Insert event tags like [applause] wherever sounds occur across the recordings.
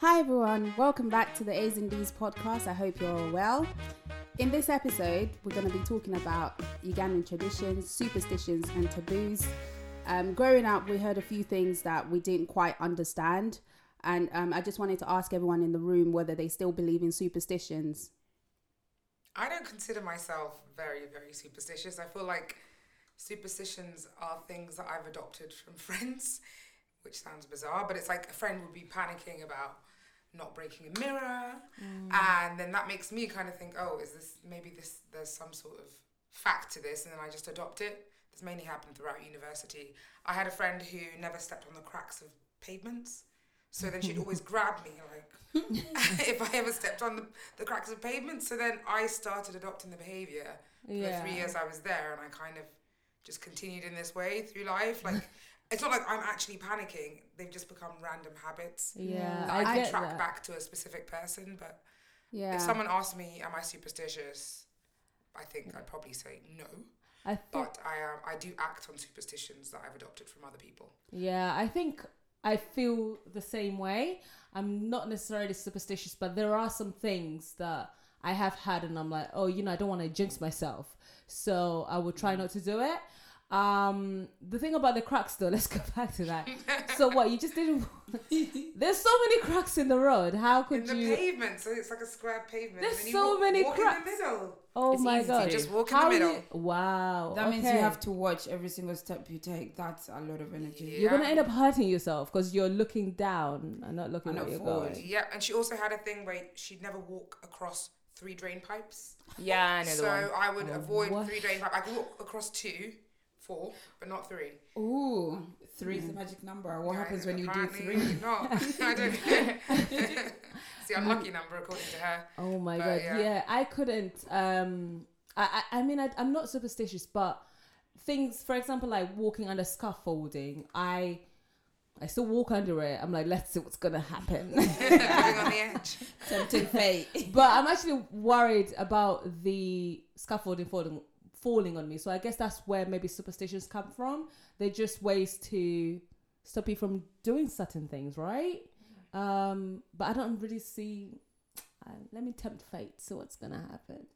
Hi everyone, welcome back to the A's and D's podcast. I hope you're all well. In this episode, we're going to be talking about Ugandan traditions, superstitions, and taboos. Um, growing up, we heard a few things that we didn't quite understand, and um, I just wanted to ask everyone in the room whether they still believe in superstitions. I don't consider myself very, very superstitious. I feel like superstitions are things that I've adopted from [laughs] friends, which sounds bizarre, but it's like a friend would be panicking about not breaking a mirror, mm. and then that makes me kind of think, oh, is this maybe this there's some sort of fact to this, and then I just adopt it. This mainly happened throughout university. I had a friend who never stepped on the cracks of pavements. So then she'd always [laughs] grab me like [laughs] if I ever stepped on the, the cracks of pavements So then I started adopting the behaviour for the three years I was there and I kind of just continued in this way through life. Like it's not like I'm actually panicking. They've just become random habits Yeah, I I, can track that. back to a specific person. But Yeah, if someone asked me, am I superstitious? I think I'd probably say no. I think, But I um, I do act on superstitions that I've adopted from other people. yeah, I think I feel the same way. I'm not necessarily superstitious, but there are some things that I have had, and I'm like, oh, you know, I don't want to jinx myself, so I will try not to do it. Um, the thing about the cracks, though, [laughs] let's go back to that. so what? You just didn't. [laughs] There's so many cracks in the road. How could you In the you? pavement, so it's like a square pavement. There's and you so walk, many walk cracks. in the middle. Oh It's my easy god! You just walk in How the middle. You, wow. That means you have to watch every single step you take. That's a lot of energy. You're gonna end up hurting yourself because you're looking down and not looking And where not you're forward. going. Yeah, and she also had a thing where she'd never walk across three drain pipes. Yeah, I know So the one. I would Oh, avoid what? three drain pipes. I could walk across two, four, but not three. Ooh, three is the magic number. What Yeah, happens when you do three? [laughs] Not. [laughs] [laughs] I don't. it's the unlucky number according to her. Oh my But, god, yeah. yeah. I couldn't. Um, I, I, I mean, I, I'm not superstitious, but things, for example, like walking under scaffolding, I, I still walk under it. I'm like, let's see what's gonna happen. On the edge. Tempting fate. but I'm actually worried about the scaffolding falling, falling on me. So I guess that's where maybe superstitions come from. They're just ways to stop you from doing certain things, right? Um, but I don't really see. Uh, let me tempt fate. So what's gonna happen.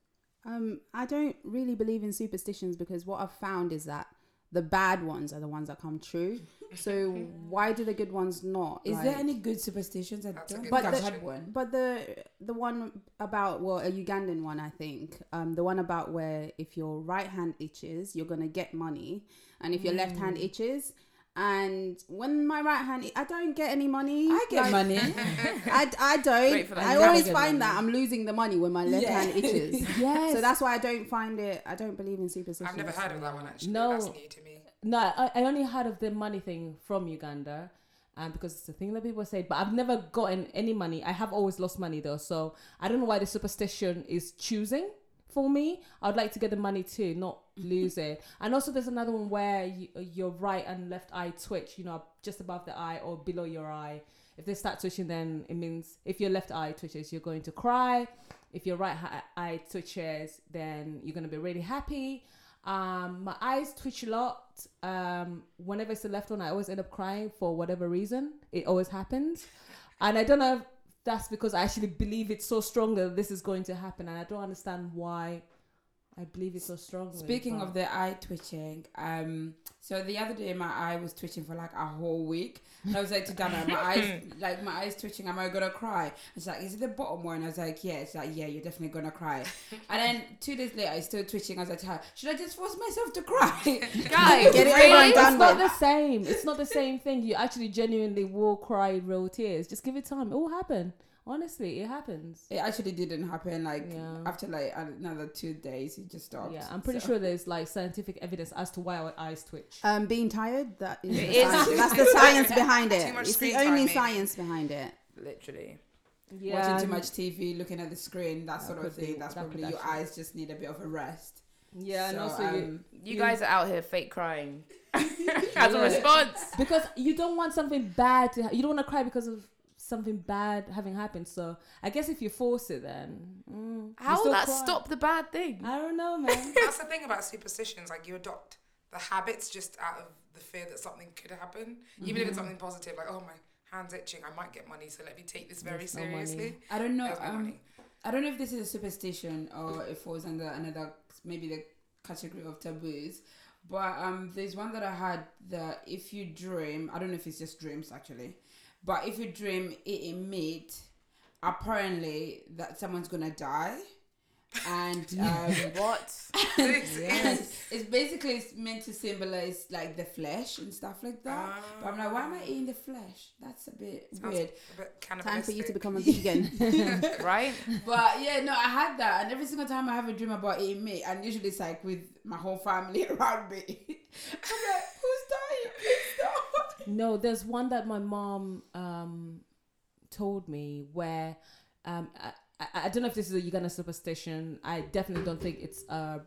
Um, I don't really believe in superstitions because what I've found is that the bad ones are the ones that come true. [laughs] So why do the good ones not? Is Like- there any good superstitions? I That's a don't good think But I've the- had one. But the the one about well a Ugandan one I think um the one about where if your right hand itches you're gonna get money and if your left Mm. hand itches and when my right hand I don't get any money I get Like, money. [laughs] I, I don't Wait for that. I always find money. that I'm losing the money when my left Yeah. hand [laughs] itches Yes. so that's why I don't find it I don't believe in superstitions I've never heard of that one actually. No. That's new to me. No, I, I only heard of the money thing from Uganda, um, because it's the thing that people say. But I've never gotten any money. I have always lost money though, so I don't know why the superstition is choosing for me. I'd like to get the money too, not lose it. And also, there's another one where you, your right and left eye twitch. You know, just above the eye or below your eye. If they start twitching, then it means if your left eye twitches, you're going to cry. If your right eye twitches, then you're going to be really happy. Um, my eyes twitch a lot. Um, whenever it's the left one, I always end up crying for whatever reason. It always happens, and I don't know that's because I actually believe it so strongly that this is going to happen, and I don't understand why I believe it so strongly. Speaking but- of the eye twitching, um, so the other day my eye was twitching for like a whole week. And I was like to Dana, my [laughs] eyes, like my eyes twitching. Am I gonna cry? And she's like, is it the bottom one? I was like, yeah. It's like, yeah, you're definitely gonna cry. [laughs] and then two days later, it's still twitching. I was like, to her, should I just force myself to cry? [laughs] Guys, get it Really? done It's not with. the same. It's not the same thing. You actually genuinely will cry real tears. Just give it time. It will happen. Honestly, it happens. It actually didn't happen. Like Yeah. after like another two days, it just stopped. Yeah, I'm pretty So- sure there's like scientific evidence as to why our eyes twitch. um being tired that is, the It is. science. that's the [laughs] science behind it Too much it's the screen time, only maybe. science behind it Literally. Yeah, Watching too much TV, looking at the screen, that That sort of could be- thing. That's that probably your actually- eyes just need a bit of a rest. Yeah, and So, also you, um, You You- guys are out here fake crying [laughs] as Yeah. a response. because you don't want something bad to. Ha- you don't want to cry because of something bad having happened. So I guess if you force it, then mm, How will that cry. stop the bad thing? I don't know, [laughs] man. That's the thing about superstitions. Like you adopt the habits just out of the fear that something could happen, even if it's something positive. Like oh my hands itching. I might get money, so let me take this very There's no seriously. I don't know. No Um, money. I don't know if this is a superstition or if it falls under another maybe the category of taboos. But um, there's one that I had that if you dream, I don't know if it's just dreams actually, but if you dream eating meat, apparently that someone's gonna die, and [laughs] um, What? This yes, is it's basically it's meant to symbolize like the flesh and stuff like that. but I'm like, why am I eating the flesh? That's a bit. Sounds weird. a bit Time for you to become a [laughs] vegan. [laughs] right? But yeah, no, I had that, and every single time I have a dream about eating meat, and usually it's like with my whole family around me. I'm like, who's dying? Please stop. No, there's one that my mom um, told me where um, I, I, I don't know if this is a Uganda superstition. I definitely don't think it's a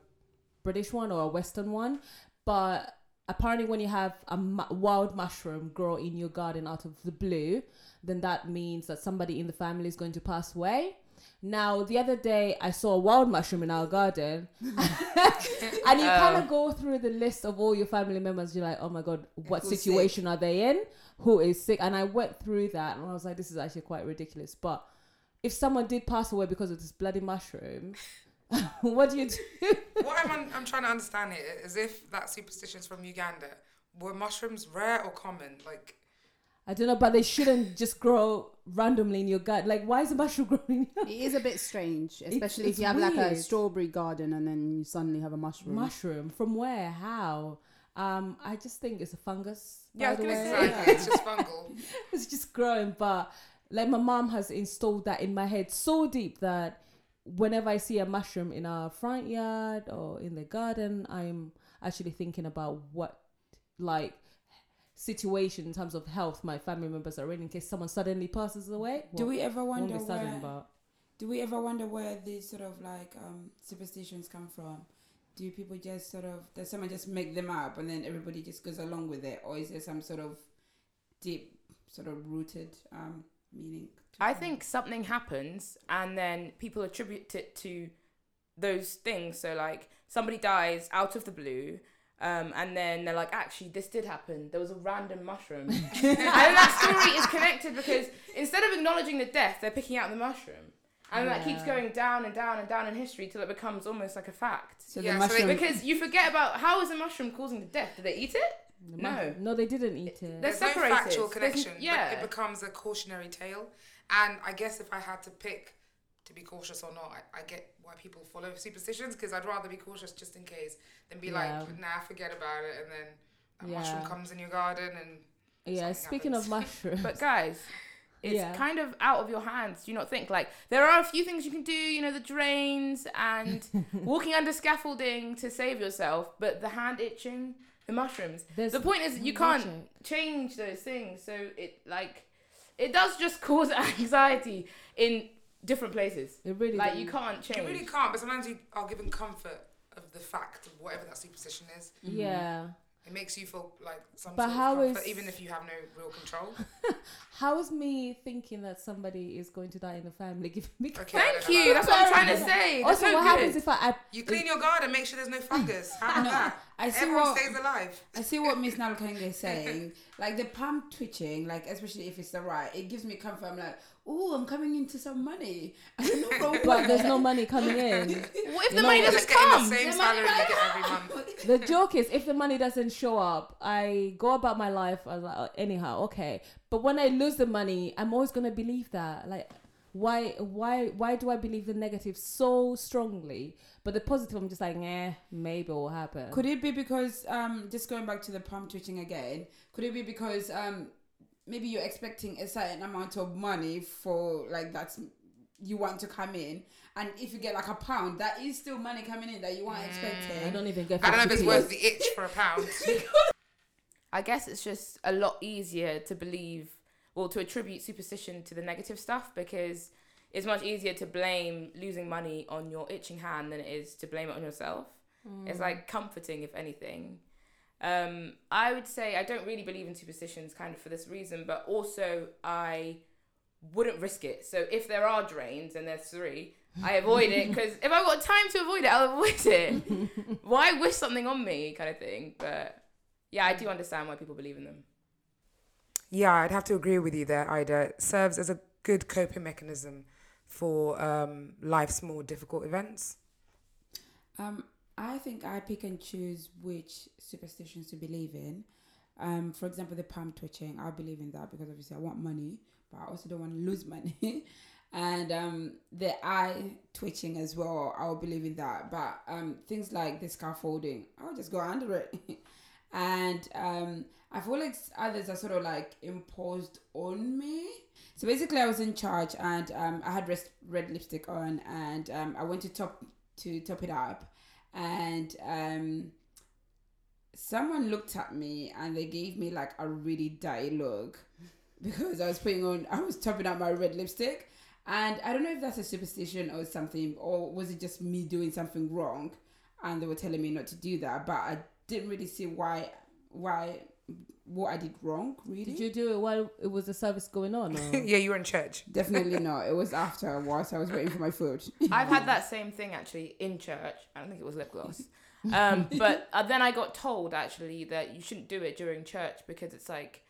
British one or a Western one, but apparently when you have a mu- wild mushroom grow in your garden out of the blue, then that means that somebody in the family is going to pass away. Now, the other day, I saw a wild mushroom in our garden, [laughs] and you kind Oh. of go through the list of all your family members. You're like, oh my god, what Who's sick? situation are they in? Who is sick? And I went through that, and I was like, this is actually quite ridiculous. But if someone did pass away because of this bloody mushroom, [laughs] what do you do? what I'm, un- I'm trying to understand here is if that superstition is from Uganda, were mushrooms rare or common? Like, I don't know, but they shouldn't just grow randomly in your gut. Like, why is a mushroom [laughs] growing? it is a bit strange, especially if it's you have like a strawberry garden and then you suddenly have a mushroom. mushroom from where? How? Um, I just think it's a fungus. Yeah, I by was the way. say, like, it's just fungal. [laughs] it's just growing but like my mom has installed that in my head so deep that whenever i see a mushroom in our front yard or in the garden i'm actually thinking about what like situation in terms of health my family members are in in case someone suddenly passes away Do we ever wonder be sudden where? but Do we ever wonder where these sort of like um, superstitions come from? Do people just sort of does someone just make them up and then everybody just goes along with it, or is there some sort of deep, sort of rooted um, meaning? to I it? think something happens and then people attribute it to those things. So like somebody dies out of the blue. Um, and then they're like, actually, this did happen. There was a random mushroom. [laughs] and that story is connected because instead of acknowledging the death, they're picking out the mushroom. And that keeps going down and down and down in history till it becomes almost like a fact. So Yeah, the so they- mushroom. Because you forget about how is a mushroom causing the death? Did they eat it? the No. mushroom- no they didn't eat it They're There's no separated. factual There's connection. yeah. But it becomes a cautionary tale. And I guess if I had to pick to be cautious or not, I, I get why people follow superstitions because I'd rather be cautious just in case than be Yeah. like, nah, forget about it. And then a mushroom comes in your garden and yeah something speaking of mushrooms But guys, it's Yeah. kind of out of your hands. Do you not think like there are a few things you can do? You know, the drains and [laughs] walking under scaffolding to save yourself. But the hand itching, the mushrooms. There's the point is you can't logic. change those things. So it like it does just [laughs] cause anxiety in different places. it really Like does. you can't change. you really can't. But sometimes you are given comfort of the fact of whatever that superstition is. Mm-hmm. yeah It makes you feel like some But sort of comfort, is- even if you have no real control. [laughs] how is me thinking that somebody is going to die in the family [laughs] giving me Okay, Thank you. about That's what I'm trying to say. That's also so what good. happens if i, I You clean your garden, make sure there's no fungus. How [laughs] No, that? I see Everyone what stays alive. I see what Miss Nalkenge is saying. Like the palm twitching, like especially if it's the right, it gives me comfort. I'm like, oh, I'm coming into some money. I don't know from but there's no money coming [laughs] in What if the know money doesn't just getting come? the same The salary money you get right every month. [laughs] the joke is if the money doesn't show up i go about my life as like, "Oh, anyhow okay but when i lose the money i'm always going to believe that like why why why do i believe the negative so strongly but the positive i'm just like eh maybe it will happen Could it be because um just going back to the palm twitching again? Could it be because um maybe you're expecting a certain amount of money for like that's you want to come in, and if you get like a pound, that is still money coming in that you weren't i expecting. I don't even get I don't know if it's 50p. worth the itch for a pound. [laughs] I guess it's just a lot easier to believe, well, to attribute superstition to the negative stuff because it's much easier to blame losing money on your itching hand than it is to blame it on yourself. It's mm. like comforting, if anything. Um, I would say I don't really believe in superstitions kind of for this reason, but also I wouldn't risk it. So if there are drains and there's three, I avoid it because if I've got time to avoid it, I'll avoid it. [laughs] why wish something on me, kind of thing. But yeah, I do understand why people believe in them. Yeah, I'd have to agree with you there, Ida. It serves as a good coping mechanism for um, life's more difficult events. Um, I think I pick and choose which superstitions to believe in. Um, for example, the palm twitching, I believe in that because obviously I want money, but I also don't want to lose money. [laughs] and um, the eye twitching as well, I'll believe in that. But um, things like the scaffolding, I'll just go under it. [laughs] and um, I feel like others are sort of like imposed on me. So basically, I was in charge and um, I had red, red lipstick on, and um, I went to top to top it up, and um, someone looked at me and they gave me like a really dirty look [laughs] because I was putting on, I was topping up my red lipstick, and I don't know if that's a superstition or something, or was it just me doing something wrong, and they were telling me not to do that, but I didn't really see why why what I did wrong. Really, Did you do it while it was the service going on? Or? [laughs] yeah, you were in church. Definitely not. It was [laughs] after whilst I was waiting for my food. [laughs] I've had that same thing actually in church. I don't think it was lip gloss. Um, but uh, then I got told actually that you shouldn't do it during church because it's like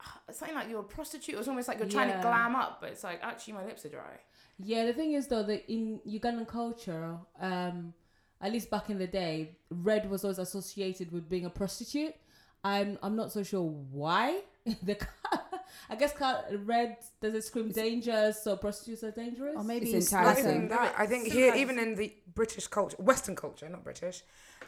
uh, it's something like you're a prostitute. It's almost like you're trying to glam up, but it's like actually my lips are dry. Yeah, the thing is though that in Ugandan culture, um, at least back in the day, red was always associated with being a prostitute. I'm I'm not so sure why. [laughs] the co- I guess co- red does it scream danger, so prostitutes are dangerous. Or maybe It's it's entirely like that. I think here, even in the British culture, Western culture, not British,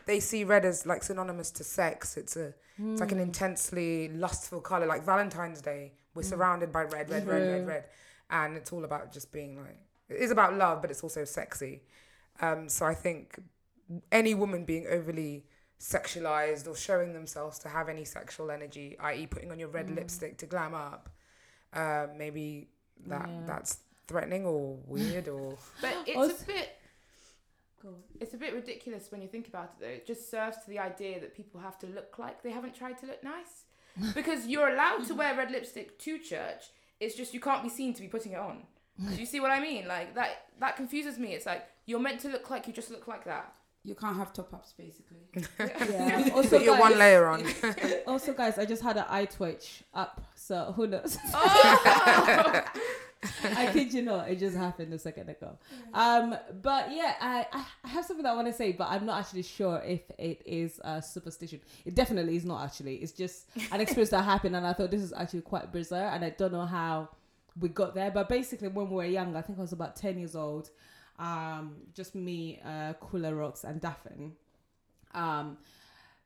they see red as like synonymous to sex. It's a, it's like an intensely lustful color. Like Valentine's Day, we're surrounded by red, red, red, red, red, and it's all about just being like. It is about love, but it's also sexy. Um, so I think any woman being overly sexualized or showing themselves to have any sexual energy, i.e., putting on your red lipstick to glam up, uh, maybe that Yeah. that's threatening or weird or [laughs] But it's Also- a bit Go on. it's a bit ridiculous when you think about it though. It just serves to the idea that people have to look like they haven't tried to look nice. [laughs] because you're allowed to wear red lipstick to church. It's just you can't be seen to be putting it on. Do you see what I mean? Like that that confuses me. It's like you're meant to look like you just look like that. You can't have top ups, basically. [laughs] Yeah. [laughs] Also, put your guys, one layer on. [laughs] also, guys, I just had an eye twitch up, so who knows? I kid you not, it just happened a second ago. Um, but yeah, I, I I have something that I want to say, but I'm not actually sure if it is a superstition. It definitely is not actually. It's just an experience that happened, and I thought this is actually quite bizarre, and I don't know how we got there. But basically, when we were young, I think I was about ten years old. Um, just me, uh, Cooler Rocks, and Daphne. Um,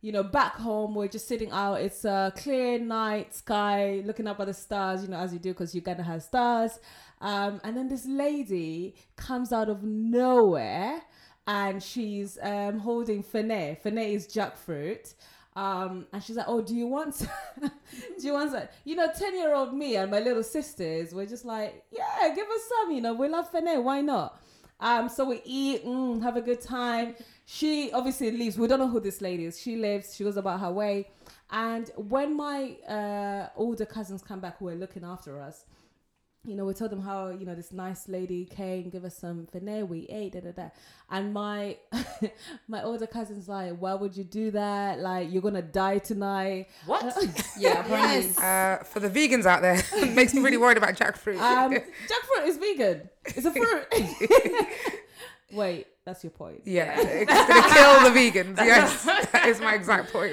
you know, back home, we're just sitting out. It's a clear night sky, looking up at the stars, you know, as you do because Uganda has stars. Um, and then this lady comes out of nowhere and she's um, holding fene. Fene is jackfruit. Um, and she's like, "Oh, do you want? Some? [laughs] do you want some?" You know, ten year old me and my little sisters were just like, "Yeah, give us some." You know, we love fene. Why not? Um, so we eat, mm, have a good time. She obviously leaves. We don't know who this lady is. She lives. She goes about her way. And when my uh, older cousins come back, who are looking after us, you know, we told them how you know this nice lady came, give us some fene, we ate, da da da. And my [laughs] my older cousin's like, why would you do that? Like you're gonna die tonight. What? [laughs] [laughs] Yeah. Yes. Uh, for the vegans out there, it makes me really worried about jackfruit. Um, jackfruit is vegan. It's a fruit. Wait, that's your point. yeah, it's gonna kill the vegans. [laughs] yes, that is my exact point.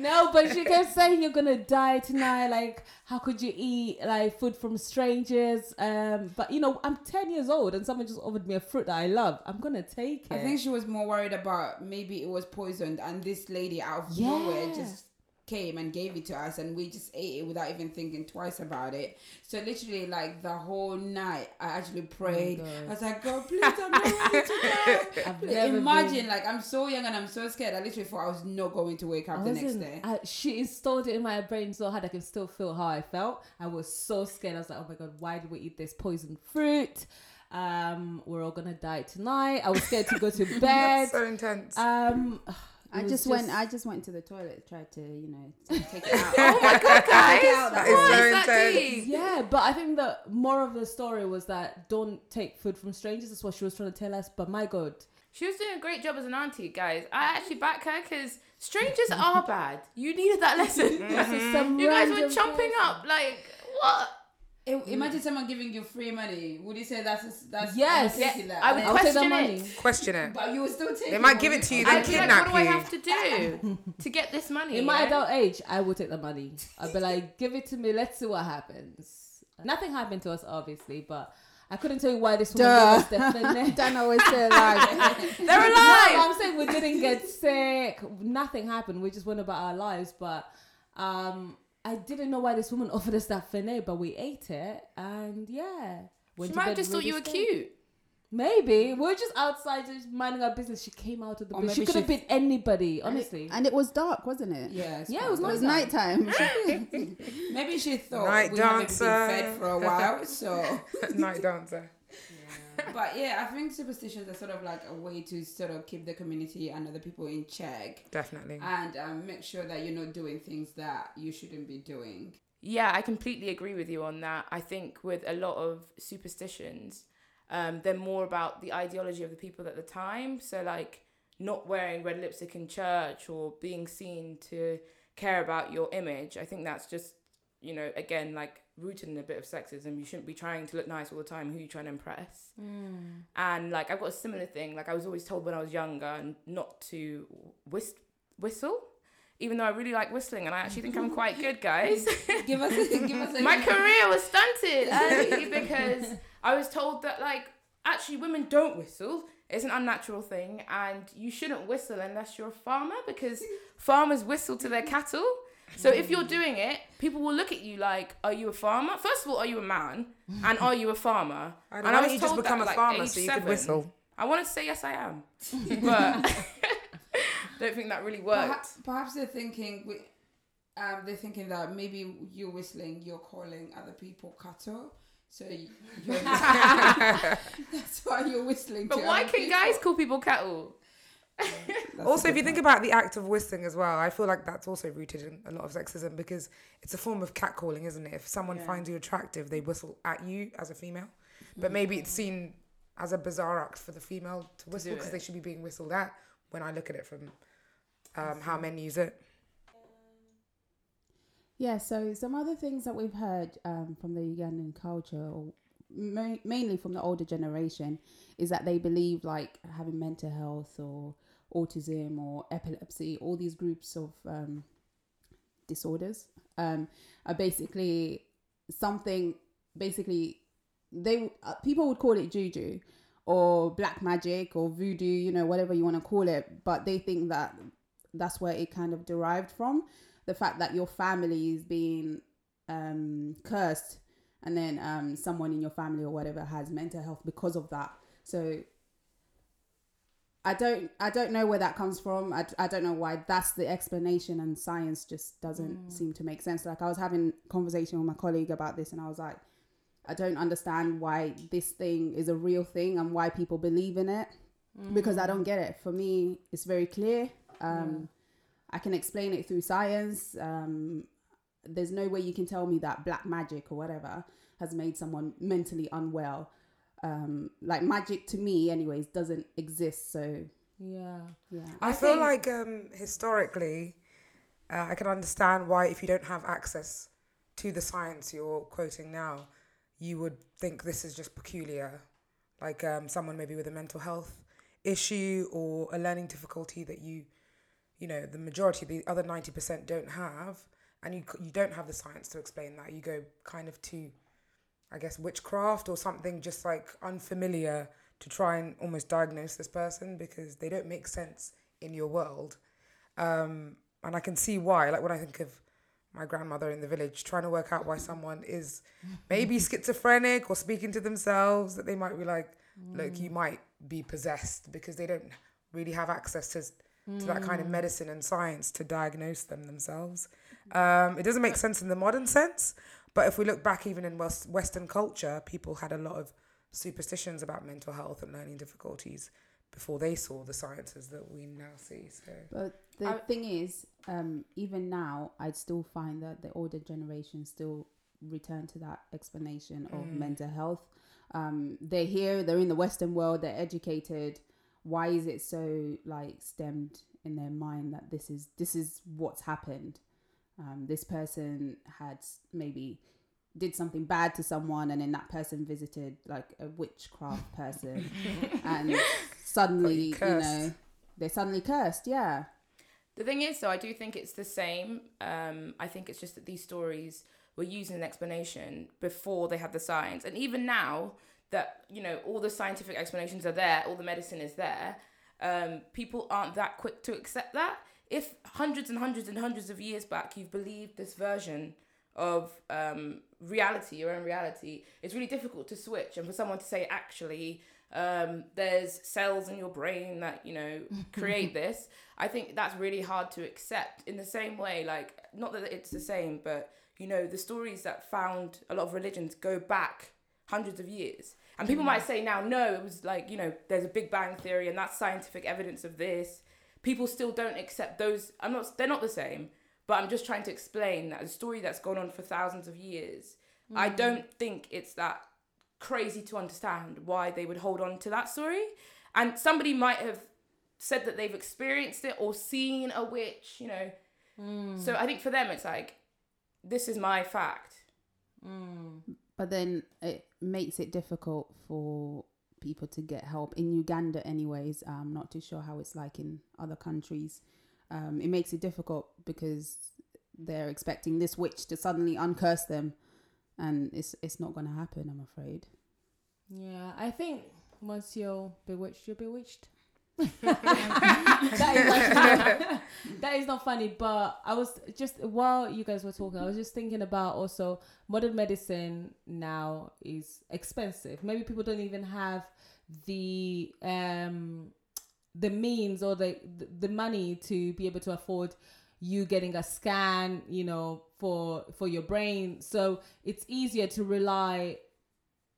no, but she kept saying you're gonna die tonight. Like, how could you eat like food from strangers? Um, but you know, I'm 10 years old and someone just offered me a fruit that I love. I'm gonna take it. I think she was more worried about maybe it was poisoned and this lady out of Yeah. nowhere just came and gave it to us and we just ate it without even thinking twice about it. So literally like the whole night I actually prayed. God. I was like, God, please I'm not ready to go. [laughs] I've never Imagine been- like I'm so young and I'm so scared. I literally thought I was not going to wake up I the next day. I, she installed it in my brain so hard I can still feel how I felt. I was so scared. I was like, oh my god, why did we eat this poisoned fruit? Um, we're all gonna die tonight. I was scared to go to [laughs] bed. That's so intense. Um, I it just, went. I just went to the toilet, tried to, you know, [laughs] take it out. oh my god, guys! That is What so that intense. deep? Yeah, but I think the more of the story was that don't take food from strangers. That's what she was trying to tell us. But my God, She was doing a great job as an auntie, guys. I mm-hmm. actually back her because strangers are [laughs] bad. You needed that lesson. Some you guys were random chomping person. up like what? I- imagine someone giving you free money. Would you say that's that's Yes. I'm Yeah, that? I would And I'll take the question money. it. Question it. But you would still take. They might would give it to you, then I'd be like, what do I have to do to get this money? In my yeah? adult age, I would take the money. I'd be like, give it to me. Let's see what happens. Nothing happened to us, obviously, but I couldn't tell you why this woman Duh. gave us the finesse. [laughs] Don't always say like [laughs] They're alive. No. I'm saying we didn't get sick. Nothing happened. We just went about our lives. But um, I didn't know why this woman offered us that filet, but we ate it, and yeah. She might have just thought you were scared. cute. Maybe we we're just outside, just minding our business. She came out of the Or bush. She could have been anybody, honestly. and it was dark, wasn't it? Yeah, Yeah, it was It quite was nice. nighttime. [laughs] Maybe she thought Night we haven't dancer. been fed for a while, so. [laughs] Night dancer. [laughs] But yeah, I think superstitions are sort of like a way to sort of keep the community and other people in check, Definitely. and um, make sure that you're not doing things that you shouldn't be doing. Yeah, I completely agree with you on that. I think with a lot of superstitions, um, they're more about the ideology of the people at the time. So, like, not wearing red lipstick in church or being seen to care about your image. I think that's just, you know, again, like rooted in a bit of sexism. You shouldn't be trying to look nice all the time. Who you trying to impress? Hmm. And, like, I've got a similar thing. Like, I was always told when I was younger not to whist- whistle. Even though I really like whistling, and I actually think I'm quite good, guys. [laughs] give us, give us. A My career was stunted [laughs] early because I was told that like actually women don't whistle. It's an unnatural thing, and you shouldn't whistle unless you're a farmer because farmers whistle to their cattle. So if you're hmm. doing it, people will look at you like, "Are you a farmer? First of all, are you a man? [laughs] And are you a farmer?" I and I was don't you just told become that a at, like, farmer so you could whistle? I wanted to say yes, I am, [laughs] but [laughs] don't think that really worked. Perhaps, perhaps they're thinking, we, um, they're thinking that maybe you're whistling, you're calling other people cattle. So you- you're, that's why you're whistling. But to why other can people. guys call people cattle? That's also, if you think about the act of whistling as well, I feel like that's also rooted in a lot of sexism because it's a form of catcalling, isn't it? If someone Yeah. finds you attractive, they whistle at you as a female, but maybe it's seen as a bizarre act for the female to whistle because they should be being whistled at. When I look at it from um, how men use it, Yeah, so some other things that we've heard um, from the Ugandan culture, or ma- mainly from the older generation, is that they believe like having mental health or autism or epilepsy, all these groups of um, disorders, um, are basically something. Basically, they uh, people would call it juju or black magic or voodoo, you know, whatever you want to call it, but they think that that's where it kind of derived from the fact that your family is being um, cursed and then um, someone in your family or whatever has mental health because of that so i don't i don't know where that comes from. I, I don't know why. That's the explanation and science just doesn't seem to make sense. Like i was having a conversation with my colleague about this and i was like i don't understand why this thing is a real thing and why people believe in it because i don't get it. For me it's very clear. Um, I can explain it through science. Um, there's no way you can tell me that black magic or whatever has made someone mentally unwell. Um, like magic to me, anyways, doesn't exist. So Yeah. yeah, I, I feel think- like um, historically, uh, I can understand why if you don't have access to the science you're quoting now, you would think this is just peculiar, like um, someone maybe with a mental health issue or a learning difficulty that you, you know, the majority, the other ninety percent don't have, and you you don't have the science to explain that. You go kind of to, I guess, witchcraft or something just like unfamiliar to try and almost diagnose this person because they don't make sense in your world. Um, and I can see why. Like when I think of my grandmother in the village trying to work out why someone is [laughs] maybe schizophrenic or speaking to themselves, that they might be like, look, you might be possessed because they don't really have access to, to that kind of medicine and science to diagnose them themselves. Um, it doesn't make sense in the modern sense, but if we look back even in West, Western culture, people had a lot of superstitions about mental health and learning difficulties before they saw the sciences that we now see. So but the I- thing is, um, even now, I'd still find that the older generation still return to that explanation of mental health. Um, they're here, they're in the Western world, they're educated. why is it so like stemmed in their mind that this is this is what's happened um, this person had maybe did something bad to someone and then that person visited like a witchcraft person [laughs] and suddenly you know they're suddenly cursed yeah The thing is, though, I do think it's the same. Um, I think it's just that these stories were using an explanation before they had the science, and even now that you know all the scientific explanations are there, all the medicine is there. Um, people aren't that quick to accept that. If hundreds and hundreds and hundreds of years back you've believed this version of um, reality, your own reality, it's really difficult to switch. And for someone to say, actually, um, there's cells in your brain that you know [laughs] create this, I think that's really hard to accept. In the same way, like not that it's the same, but you know the stories that found a lot of religions go back hundreds of years. And people might say now, no, it was like, you know, there's a Big Bang theory and that's scientific evidence of this. People still don't accept those. I'm not, they're not the same, but I'm just trying to explain that a story that's gone on for thousands of years. I mm. don't think it's that crazy to understand why they would hold on to that story. And somebody might have said that they've experienced it or seen a witch, you know. Mm. So I think for them, it's like, this is my fact. Mm. but then it makes it difficult for people to get help in Uganda anyways. I'm not too sure how it's like in other countries. Um, it makes it difficult because they're expecting this witch to suddenly uncurse them. And it's it's not going to happen I'm afraid. Yeah, I think once you're bewitched, you're bewitched. That, is actually, [laughs] that is not funny, but I was just while you guys were talking, I was just thinking about also modern medicine now is expensive. Maybe people don't even have the um the means or the the money to be able to afford you getting a scan, you know, for for your brain. So it's easier to rely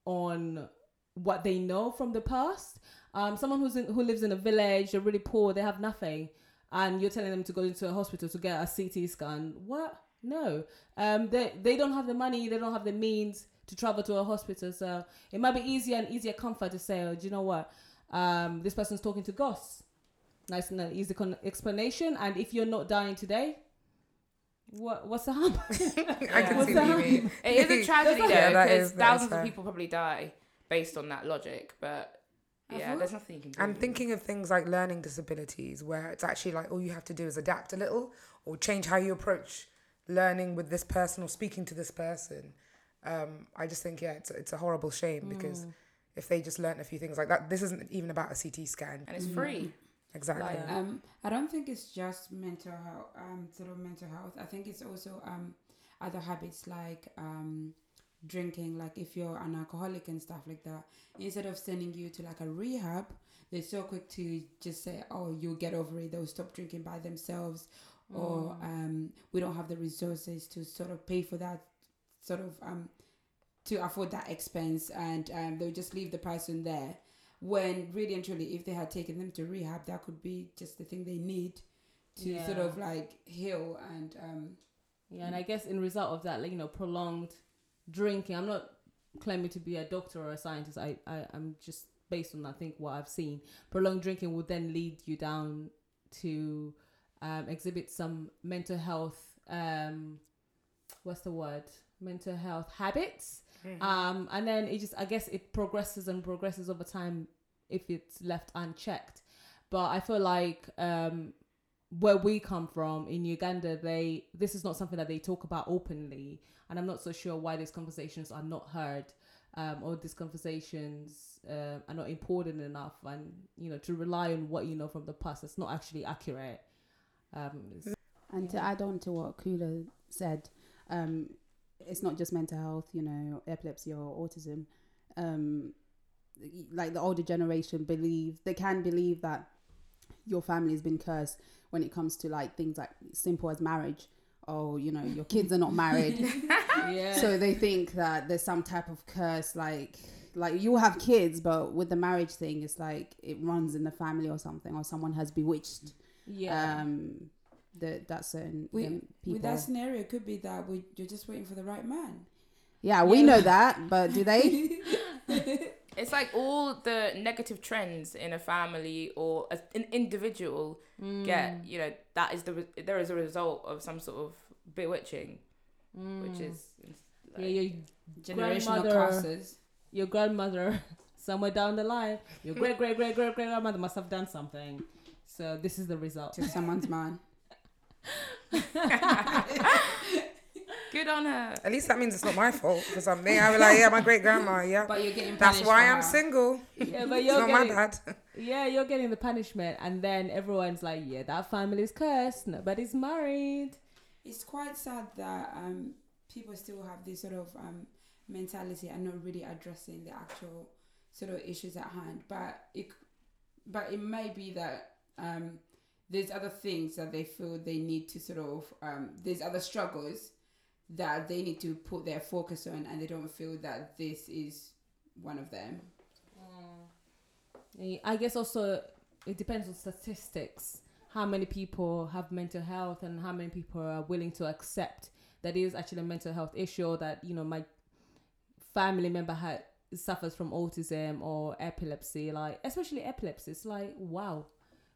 on what they know from the past. Um, someone who's in, who lives in a village, they're really poor, they have nothing, and you're telling them to go into a hospital to get a CT scan. What? No, um, they they don't have the money, they don't have the means to travel to a hospital. So it might be easier and easier comfort to say, oh, do you know what? Um, this person's talking to ghosts. Nice and easy con- explanation. And if you're not dying today, what what's the harm? [laughs] I can What's see that? what you mean. It is a [laughs] tragedy though, because is- that is thousands of people probably die based on that logic. But I yeah, thought- there's nothing you can do. And thinking of things like learning disabilities, where it's actually like all you have to do is adapt a little or change how you approach learning with this person or speaking to this person. Um, I just think, yeah, it's, it's a horrible shame because if they just learn a few things like that, this isn't even about a CT scan. and it's free. Exactly. Like- Um, I don't think it's just mental health, um, sort of mental health. I think it's also um, other habits like um, drinking. Like if you're an alcoholic and stuff like that, instead of sending you to like a rehab, they're so quick to just say, "Oh, you'll get over it." They'll stop drinking by themselves, or um, we don't have the resources to sort of pay for that, sort of um, to afford that expense, and um, they'll just leave the person there when really and truly if they had taken them to rehab that could be just the thing they need to sort of like heal and um Yeah, and I guess in result of that, like you know, prolonged drinking. I'm not claiming to be a doctor or a scientist. I, I I'm just based on I think what I've seen. Prolonged drinking would then lead you down to um, exhibit some mental health. Um, what's the word? Mental health habits. Um, and then it just I guess it progresses and progresses over time if it's left unchecked. But I feel like um, where we come from in Uganda, they this is not something that they talk about openly, and I'm not so sure why these conversations are not heard, um, or these conversations uh, are not important enough, and you know to rely on what you know from the past that's not actually accurate. Um, And to add on to what Kula said, um, it's not just mental health, you know, epilepsy or autism. Um, like the older generation believe they can believe that your family has been cursed when it comes to like things like simple as marriage. Oh, you know, your kids are not married, [laughs] yeah. so they think that there's some type of curse. Like, like you have kids, but with the marriage thing, it's like it runs in the family or something, or someone has bewitched yeah. um the that certain We- people with that scenario it could be that we you're just waiting for the right man yeah we Yeah. know that but do they It's [laughs] It's like all the negative trends in a family or a, an individual Mm. get, you know, that is the re- there is a result of some sort of bewitching, which is Mm. yeah, your Generational Grandmother. curses. your grandmother [laughs] somewhere down the line, your great great great great great grandmother must have done something. So this is the result. to someone's [laughs] man. Good on her. At least that means it's not my fault for something. I was like, yeah, my great grandma, yeah. But you're getting That's why I'm her. single. Yeah, but [laughs] you're not my getting, bad. yeah, you're getting the punishment, and then everyone's like, yeah, that family's cursed. Nobody's married. It's quite sad that um, people still have this sort of um, mentality and not really addressing the actual sort of issues at hand. But it, but it may be that um, there's other things that they feel they need to sort of um, there's other struggles that they need to put their focus on, and they don't feel that this is one of them. Mm. I guess also it depends on statistics. How many people have mental health and how many people are willing to accept that is actually a mental health issue or that, you know, my family member had suffers from autism or epilepsy, like especially epilepsy. It's like wow.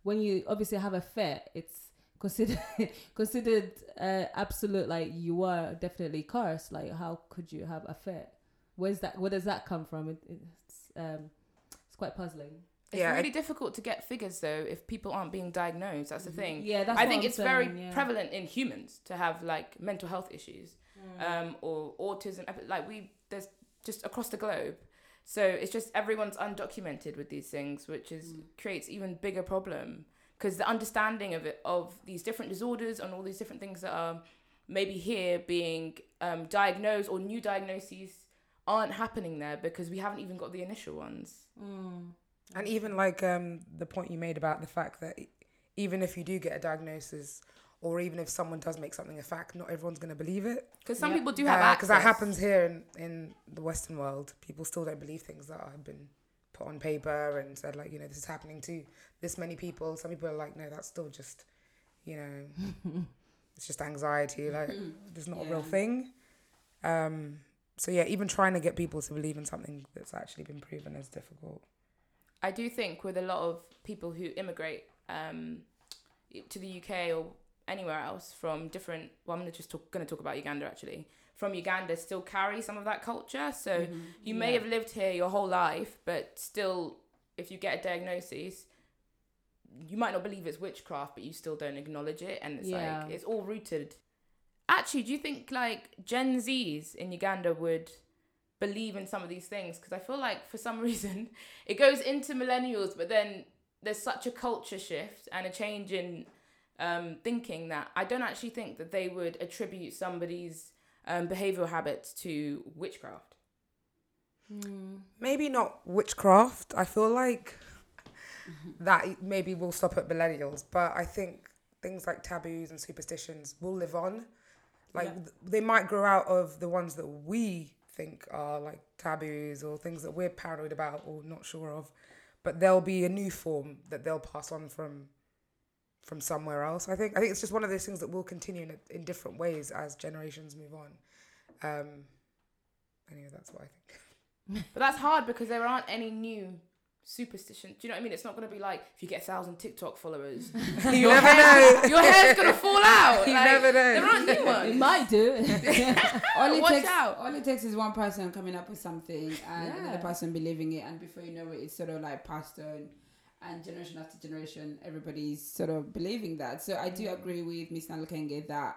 When you obviously have a fit, it's considered [laughs] considered uh, absolute like you are definitely cursed. Like how could you have a fit? Where's that where does that come from? It, it's um it's quite puzzling. It's Yeah, really difficult to get figures though if people aren't being diagnosed. That's the thing. Yeah, that's I think I'm it's very yeah. prevalent in humans to have like mental health issues, um, or autism. Like we, there's just across the globe. So it's just everyone's undocumented with these things, which is creates even bigger problem because the understanding of it of these different disorders and all these different things that are maybe here being um, diagnosed or new diagnoses aren't happening there because we haven't even got the initial ones. And even like um, the point you made about the fact that even if you do get a diagnosis, or even if someone does make something a fact, not everyone's going to believe it. Because some Yeah. people do have access. Because that happens here in, in the Western world. People still don't believe things that have been put on paper and said, like, you know, this is happening to this many people. Some people are like, no, that's still just, you know, [laughs] it's just anxiety. Like, it's not a real thing. Um, so, yeah, even trying to get people to believe in something that's actually been proven is difficult. I do think with a lot of people who immigrate um, to the UK or anywhere else from different, well, I'm gonna just talk, to talk about Uganda actually. From Uganda, still carry some of that culture. So you may Yeah. have lived here your whole life, but still, if you get a diagnosis, you might not believe it's witchcraft, but you still don't acknowledge it, and it's Yeah. like it's all rooted. Actually, do you think like Gen Zs in Uganda would believe in some of these things? Because I feel like for some [laughs] reason it goes into millennials, but then there's such a culture shift and a change in um, thinking that I don't actually think that they would attribute somebody's um, behavioral habits to witchcraft. Maybe not witchcraft. I feel like that maybe will stop at millennials, but I think things like taboos and superstitions will live on. Like th- they might grow out of the ones that we think are like taboos or things that we're paranoid about or not sure of, but there'll be a new form that they'll pass on from from somewhere else. I think I think it's just one of those things that will continue in, in different ways as generations move on. Um, anyway, that's what I think. [laughs] But that's hard because there aren't any new superstitions. Do you know what I mean? It's not going to be like if you get a thousand TikTok followers, [laughs] [laughs] you your, never hair, know. your hair's going to fall out. You Like, never know. There aren't new ones. It might do. all it Watch takes, out. all it takes is one person coming up with something and Yeah. another person believing it, and before you know it, it's sort of like passed on, and generation after generation, everybody's sort of believing that. So I do agree with Miss Nalkenge that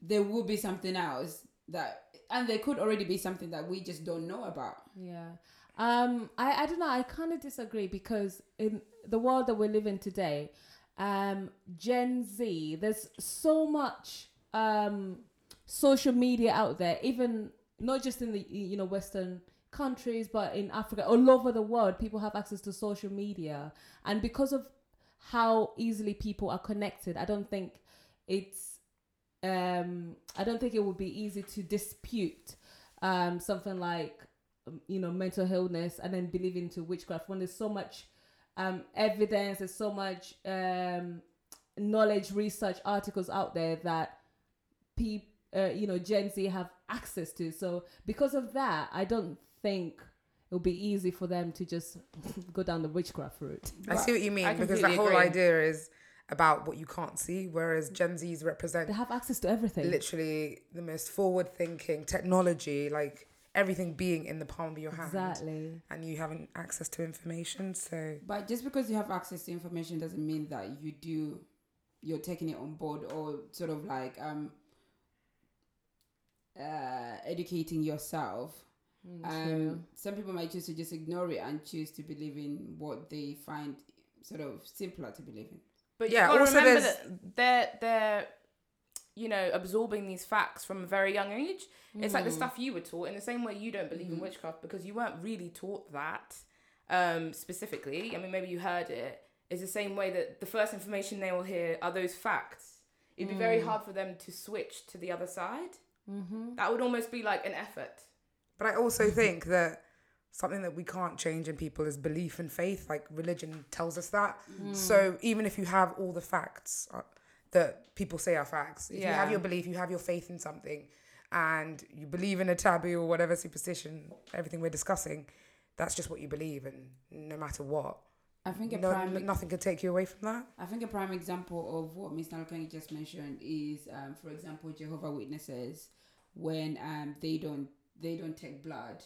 there will be something else that, and there could already be something that we just don't know about. Yeah. Um, I, I don't know. I kind of disagree because in the world that we live in today, um, Gen Z, there's so much um, social media out there, even not just in the you know Western countries, but in Africa, all over the world, people have access to social media, and because of how easily people are connected, I don't think it's um, I don't think it would be easy to dispute um, something like um, you know mental illness and then believe into witchcraft when there's so much um, evidence there's so much um, knowledge research articles out there that people uh, you know gen z have access to. So because of that i don't think it'll be easy for them to just [laughs] go down the witchcraft route. I see what you mean I because the whole agree. idea is about what you can't see, whereas Gen Zs represent They have access to everything. literally the most forward thinking technology, like everything being in the palm of your hand. Exactly. And you having access to information. So But just because you have access to information doesn't mean that you do you're taking it on board or sort of like um uh educating yourself. Mm, Um some people might choose to just ignore it and choose to believe in what they find sort of simpler to believe in. But Yeah, you gotta also remember there's- that they're they're you know absorbing these facts from a very young age. It's like the stuff you were taught in the same way you don't believe in witchcraft because you weren't really taught that um, specifically. I mean, maybe you heard it. It's the same way that the first information they will hear are those facts. It'd be very hard for them to switch to the other side. Mm-hmm. That would almost be like an effort. But I also think that something that we can't change in people is belief and faith. Like religion tells us that. So even if you have all the facts uh, that people say are facts, if you have your belief, you have your faith in something, and you believe in a taboo or whatever superstition, everything we're discussing, that's just what you believe, and no matter what, I think a no, prime nothing can take you away from that. I think a prime example of what Ms. Nalkangi just mentioned is, um, for example, Jehovah Witnesses when um, they don't they don't take blood.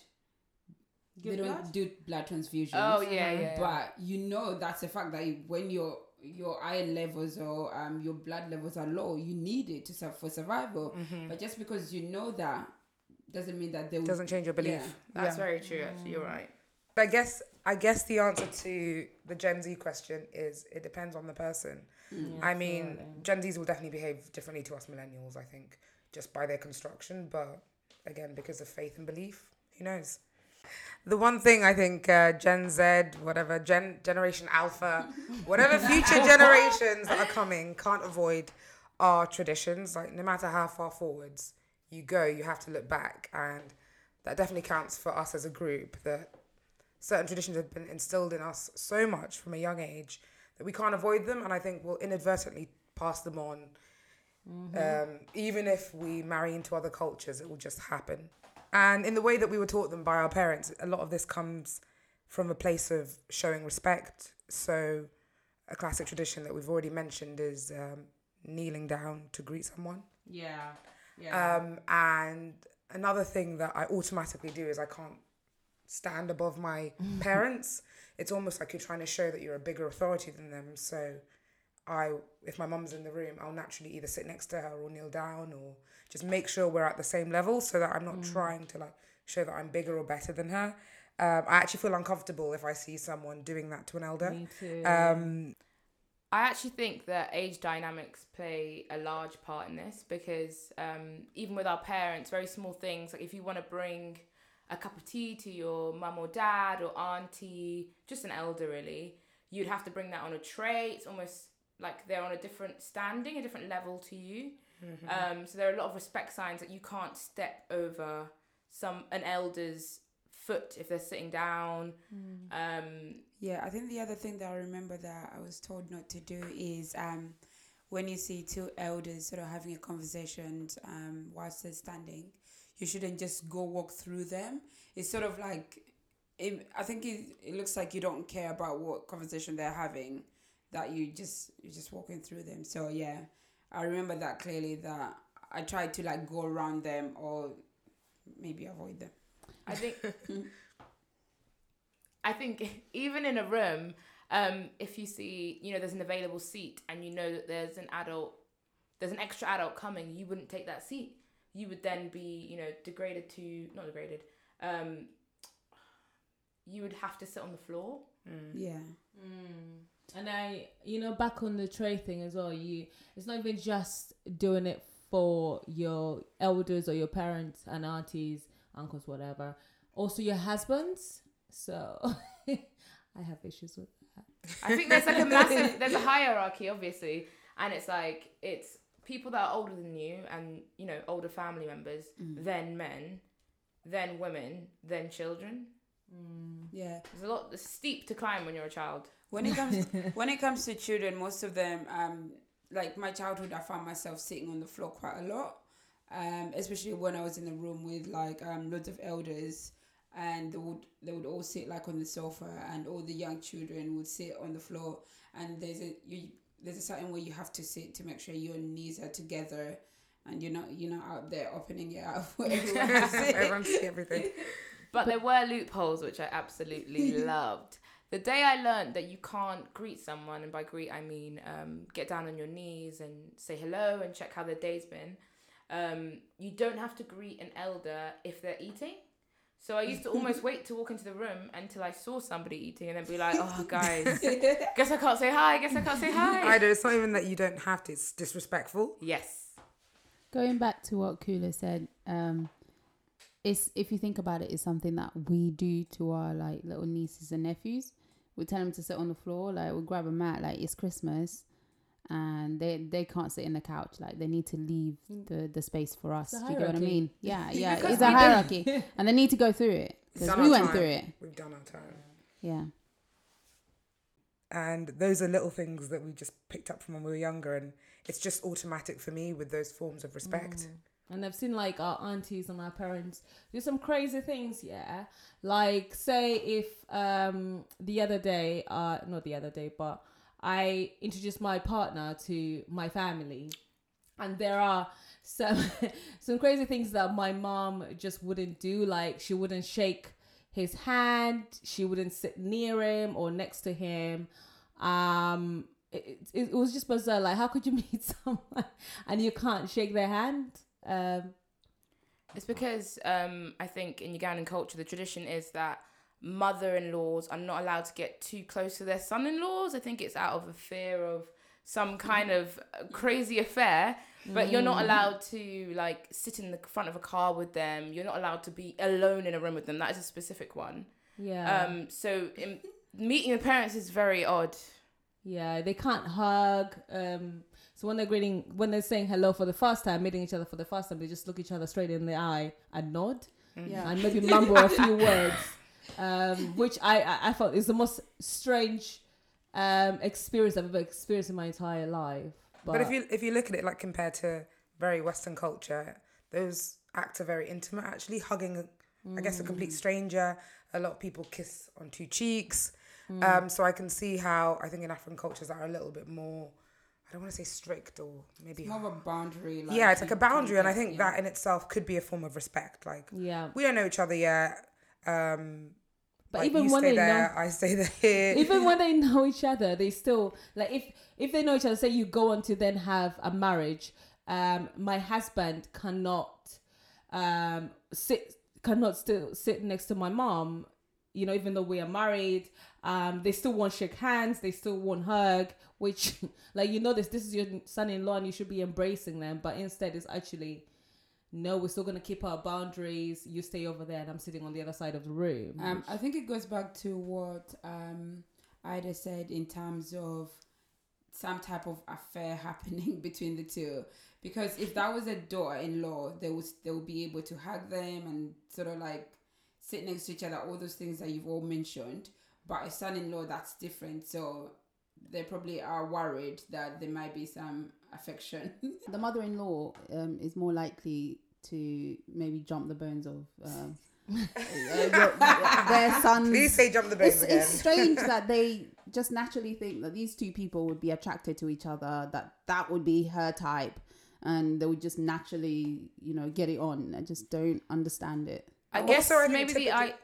Give they don't blood? do blood transfusions. Oh yeah, yeah. yeah. But you know that's a fact that when your your iron levels or um, your blood levels are low, you need it to sur- for survival. Mm-hmm. But just because you know that doesn't mean that they will. Doesn't change your belief. Yeah. That's Yeah. very true. Actually, you're mm. right. I guess I guess the answer to the Gen Z question is it depends on the person. Mm. I mean, Gen Zs will definitely behave differently to us millennials, I think, just by their construction. But again, because of faith and belief, who knows? The one thing I think uh, Gen Z, whatever, Gen Generation Alpha, [laughs] whatever future generations that are coming can't avoid are traditions. Like no matter how far forwards you go, you have to look back, and that definitely counts for us as a group. That certain traditions have been instilled in us so much from a young age that we can't avoid them, and I think we'll inadvertently pass them on. Um, even if we marry into other cultures, it will just happen. And in the way that we were taught them by our parents, a lot of this comes from a place of showing respect. So, a classic tradition that we've already mentioned is um, kneeling down to greet someone. Yeah. Yeah. Um, and another thing that I automatically do is I can't stand above my [laughs] parents. It's almost like you're trying to show that you're a bigger authority than them. So I, if my mum's in the room, I'll naturally either sit next to her or kneel down or just make sure we're at the same level so that I'm not trying to like show that I'm bigger or better than her. Um, I actually feel uncomfortable if I see someone doing that to an elder. Me too. Um, I actually think that age dynamics play a large part in this because um, even with our parents, very small things like if you want to bring a cup of tea to your mum or dad or auntie, just an elder really, you'd have to bring that on a tray. It's almost like they're on a different standing, a different level to you. Um, so there are a lot of respect signs that you can't step over some an elder's foot if they're sitting down. Um, Yeah, I think the other thing that I remember that I was told not to do is um, when you see two elders sort of having a conversation um, whilst they're standing, you shouldn't just go walk through them. It's sort of like, it, I think it, it looks like you don't care about what conversation they're having, that you just you're just walking through them. So yeah, I remember that clearly. That I tried to like go around them or maybe avoid them. I think [laughs] I think even in a room, um, if you see, you know, there's an available seat and you know that there's an adult, there's an extra adult coming, you wouldn't take that seat. You would then be, you know, degraded to not degraded. Um, you would have to sit on the floor. Yeah. Mm. And I, you know, back on the tray thing as well. You, it's not even just doing it for your elders or your parents and aunties, uncles, whatever. Also your husbands. So [laughs] I have issues with that. I think there's like a [laughs] massive, there's a hierarchy, obviously, and it's like it's people that are older than you and you know older family members, mm. then men, then women, then children. Mm. Yeah. There's a lot, steep to climb when you're a child. When it comes [laughs] when it comes to children, most of them, um, like my childhood, I found myself sitting on the floor quite a lot. Um, especially when I was in a room with like um loads of elders. and they would they would all sit like on the sofa, and all the young children would sit on the floor. And there's a you there's a certain way you have to sit to make sure your knees are together, and you're not you're not out there opening it up [laughs] for everyone [laughs] to see. Everyone see everything. But there were loopholes which I absolutely loved. The day I learned that you can't greet someone, and by greet I mean um, get down on your knees and say hello and check how their day's been. Um, you don't have to greet an elder if they're eating. So I used to almost [laughs] wait to walk into the room until I saw somebody eating and then be like, oh, [laughs] guys, guess I can't say hi, guess I can't say hi. I do. It's not even that you don't have to. It's disrespectful. Yes. Going back to what Kula said, um, it's if you think about it, it's something that we do to our like little nieces and nephews. We tell them to sit on the floor, like we'll grab a mat, like it's Christmas, and they they can't sit in the couch. Like they need to leave the the space for us. Do you get what I mean? Yeah, [laughs] yeah. It's a hierarchy, [laughs] and they need to go through it We've because we went time. through it. We've done our time. Yeah. And those are little things that we just picked up from when we were younger. And it's just automatic for me with those forms of respect. And I've seen like our aunties and our parents do some crazy things, yeah. Like say if um the other day, uh not the other day, but I introduced my partner to my family. And there are some [laughs] some crazy things that my mom just wouldn't do. Like she wouldn't shake his hand. She wouldn't sit near him or next to him. Um it, it, it was just bizarre. Like how could you [laughs] meet someone and you can't shake their hand um It's because um, I think in Ugandan culture, the tradition is that mother in laws are not allowed to get too close to their son in laws. I think it's out of a fear of some kind of crazy affair. But you're not allowed to like sit in the front of a car with them. You're not allowed to be alone in a room with them. That is a specific one. yeah Um, so in, meeting the parents is very odd. Yeah, they can't hug. Um, so when they're greeting, when they're saying hello for the first time, meeting each other for the first time, they just look each other straight in the eye and nod Yeah. and maybe mumble a few words, um, which I, I I felt is the most strange um, experience I've ever experienced in my entire life. But, But if you if you look at it like compared to very Western culture, those acts are very intimate. Actually, hugging, I guess, a complete stranger. A lot of people kiss on two cheeks. Um, so I can see how I think in African cultures that are a little bit more. I don't want to say strict or maybe. It's more of a boundary. Like, yeah, it's like a boundary, and I think get- that in itself could be a form of respect. Like yeah, we don't know each other yet. Um, but like, even you when stay they there, know, I stay there. [laughs] even when [laughs] they know each other, they still like if if they know each other. Say you go on to then have a marriage. Um, my husband cannot um sit cannot still sit next to my mom. You know, even though we are married, um, they still won't shake hands. They still won't hug. Which, [laughs] like you know, this this is your son-in-law, and you should be embracing them. But instead, it's actually. No, we're still gonna keep our boundaries. You stay over there, and I'm sitting on the other side of the room. Um, I think it goes back to what um, Ida said in terms of some type of affair [laughs] happening between the two. Because if that was a daughter-in-law, they would they would be able to hug them and sort of like sit next to each other, all those things that you've all mentioned. But a son-in-law, that's different. So they probably are worried that there might be some affection. [laughs] The mother-in-law um, is more likely to maybe jump the bones of um, [laughs] uh, their sons. Please say jump the bones it's, again. it's strange [laughs] that they just naturally think that these two people would be attracted to each other that that would be her type and they would just naturally you know get it on i just don't understand it I guess I think maybe the I,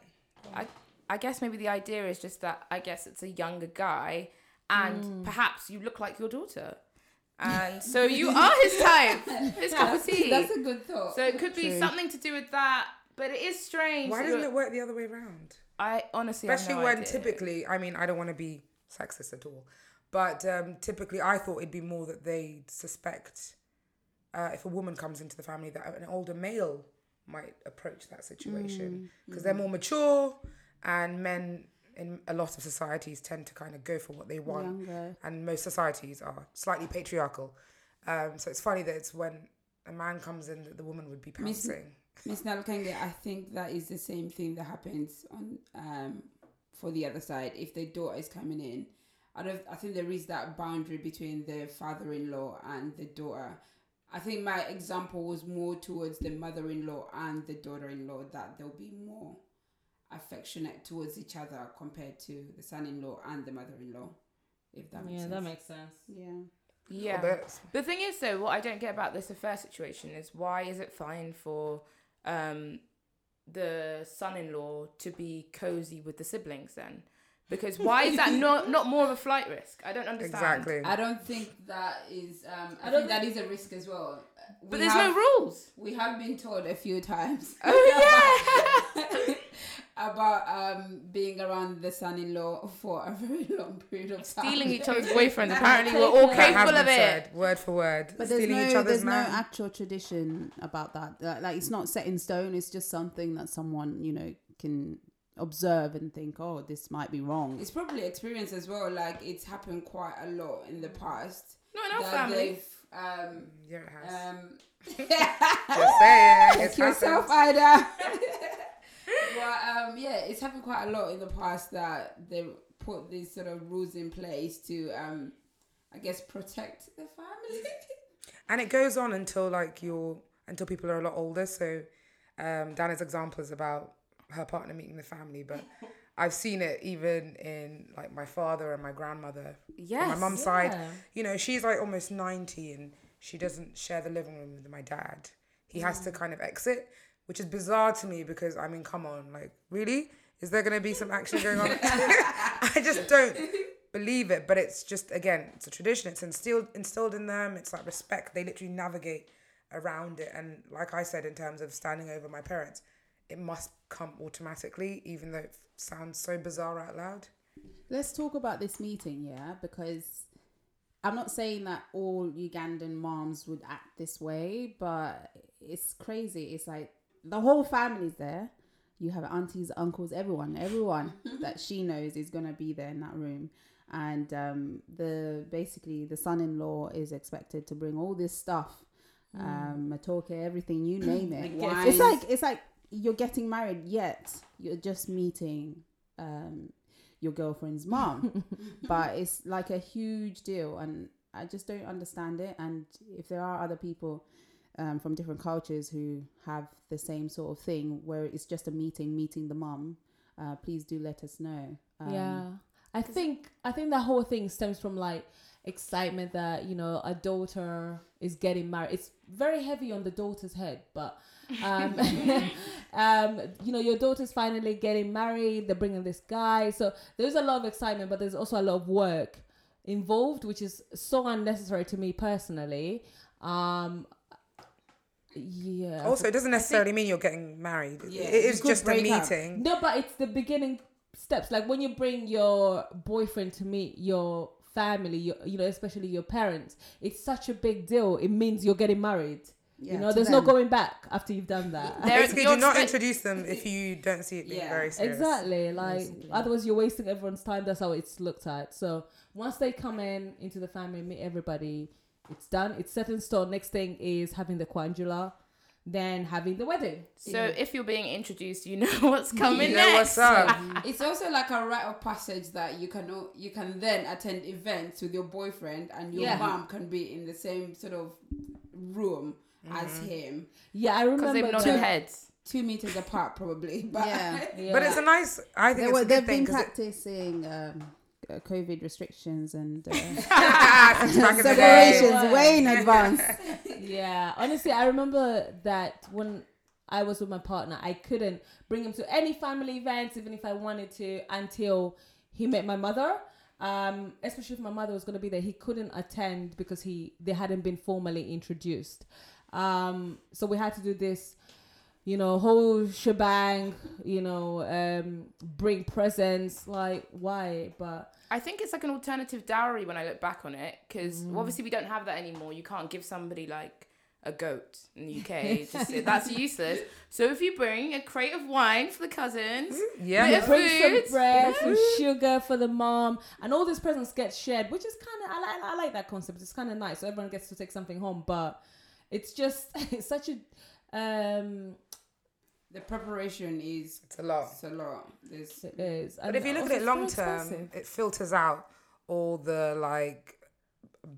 I, I guess maybe the idea is just that I guess it's a younger guy, and perhaps you look like your daughter, [laughs] and so you are his type, his cup of tea. That's a good thought. so it could be True. something to do with that, but it is strange. Why doesn't it work the other way around? I honestly, have Especially no when idea. typically, I mean, I don't want to be sexist at all, but um, typically, I thought it'd be more that they suspect uh, if a woman comes into the family that an older male might approach that situation because they're more mature, and men in a lot of societies tend to kind of go for what they want, younger and most societies are slightly patriarchal. Um, so it's funny that it's when a man comes in that the woman would be pouncing. Miss Nalkenge, I think that is the same thing that happens on um for the other side. If the daughter is coming in, I don't. I think there is that boundary between the father-in-law and the daughter. I think my example was more towards the mother-in-law and the daughter-in-law that they'll be more affectionate towards each other compared to the son-in-law and the mother-in-law. If that makes yeah, sense. that makes sense. Yeah. Yeah. But The thing is, though, what I don't get about this affair situation is why is it fine for um, the son-in-law to be cozy with the siblings then? Because why is that not not more of a flight risk? I don't understand. exactly. I don't think that is. Um, I, I don't think that is a risk as well. But there's have- no rules. We have been told a few times. Oh [laughs] about um being around the son-in-law for a very long period of time. Stealing each other's [laughs] boyfriends. Apparently, we're all capable of it. said, word for word. But there's Stealing no, each other's there's no actual tradition about that. Like, like, it's not set in stone. It's just something that someone you know can observe and think, oh, this might be wrong. It's probably experience as well. Like it's happened quite a lot in the past. Not in our that family. Um, yeah, it has. um, [laughs] Just [laughs] saying. It's yourself, happened. Ida. [laughs] but um, yeah, it's happened quite a lot in the past that they put these sort of rules in place to, um, I guess, protect the family. and it goes on until like you're until people are a lot older so um dana's example is about her partner meeting the family but i've seen it even in like my father and my grandmother Yes. on my mum's side. you know she's like almost 90 and she doesn't share the living room with my dad. He has to mm. kind of exit which is bizarre to me because i mean come on like really? Is there going to be some action going on? [laughs] I just don't believe it but it's just again it's a tradition. It's instilled instilled in them. It's like respect. They literally navigate around it. And like i said in terms of standing over my parents it must come automatically even though it sounds so bizarre out loud Let's talk about this meeting, yeah, because I'm not saying that all Ugandan moms would act this way, but it's crazy. It's like the whole family's there. You have aunties, uncles, everyone, everyone [laughs] that she knows is gonna be there in that room, and um, the basically the son-in-law is expected to bring all this stuff, um, matoke, everything you name it. It's like it's like you're getting married yet you're just meeting um your girlfriend's mom. [laughs] But it's like a huge deal and i just don't understand it. And if there are other people um, from different cultures who have the same sort of thing where it's just a meeting meeting the mom, uh, please do let us know. Um, yeah. I think i think the whole thing stems from like excitement that you know a daughter is getting married. It's very heavy on the daughter's head but um, [laughs] um you know your daughter's finally getting married they're bringing this guy. So there's a lot of excitement but there's also a lot of work involved which is so unnecessary to me personally. Um yeah. Also it doesn't necessarily mean you're getting married. Yeah, it is just a break up. meeting. No, but it's the beginning steps. Like when you bring your boyfriend to meet your family, your, you know, especially your parents, it's such a big deal. It means you're getting married. yeah, you know, to there's no going back after you've done that. There- basically you're do not expect- introduce them if you don't see it being Yeah, very serious Exactly. Like Basically. otherwise you're wasting everyone's time. That's how it's looked at. So once they come in into the family, meet everybody, it's done. It's set in stone. Next thing is having the kwanjula, then having the wedding. So if you're being introduced, you know [laughs] what's coming you know next. what's up [laughs] it's also like a rite of passage that you can o- you can then attend events with your boyfriend and your Yeah. mom can be in the same sort of room as him, Yeah, I remember they've nodded heads. two meters apart probably. [laughs] But yeah Yeah. but it's a nice i think they it's were, a they've good thing been 'cause it- practicing um, uh, covid restrictions and uh, Since [laughs] [laughs] back in the day. separations way in advance. [laughs] Yeah honestly i remember that when i was with my partner i couldn't bring him to any family events even if i wanted to until he met my mother. Um especially if my mother was going to be there he couldn't attend because he they hadn't been formally introduced. Um so we had to do this you know whole shebang you know um bring presents like why but I think it's like an alternative dowry when I look back on it, because obviously we don't have that anymore. You can't give somebody like a goat in the UK. [laughs] Just, that's useless. So if you bring a crate of wine for the cousins, yeah Bit of bring food. some bread, some sugar for the mom, and all these presents get shared, which is kind of I like I like that concept. It's kind of nice, so everyone gets to take something home. But it's just [laughs] it's such a um the preparation is it's a lot it's a lot. There's it is. But if you look at it long term, it filters out all the like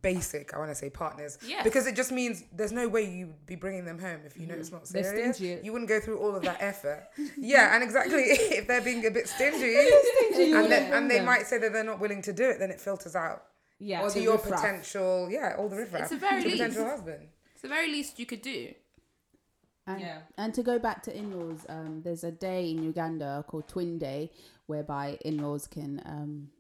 basic. I want to say partners Yes. because it just means there's no way you'd be bringing them home if you know mm. it's not They're serious. stingy. You wouldn't go through all of that [laughs] effort. yeah, and exactly [laughs] if they're being a bit stingy, you and, wouldn't then, and they them. might say that they're not willing to do it, then it filters out Yeah. Or to the your riffraff. potential. Yeah, all the riffraff. It's the very to your potential least. husband. It's the very least you could do. And, Yeah. and to go back to in-laws, um, there's a day in Uganda called Twin Day, whereby in-laws can um,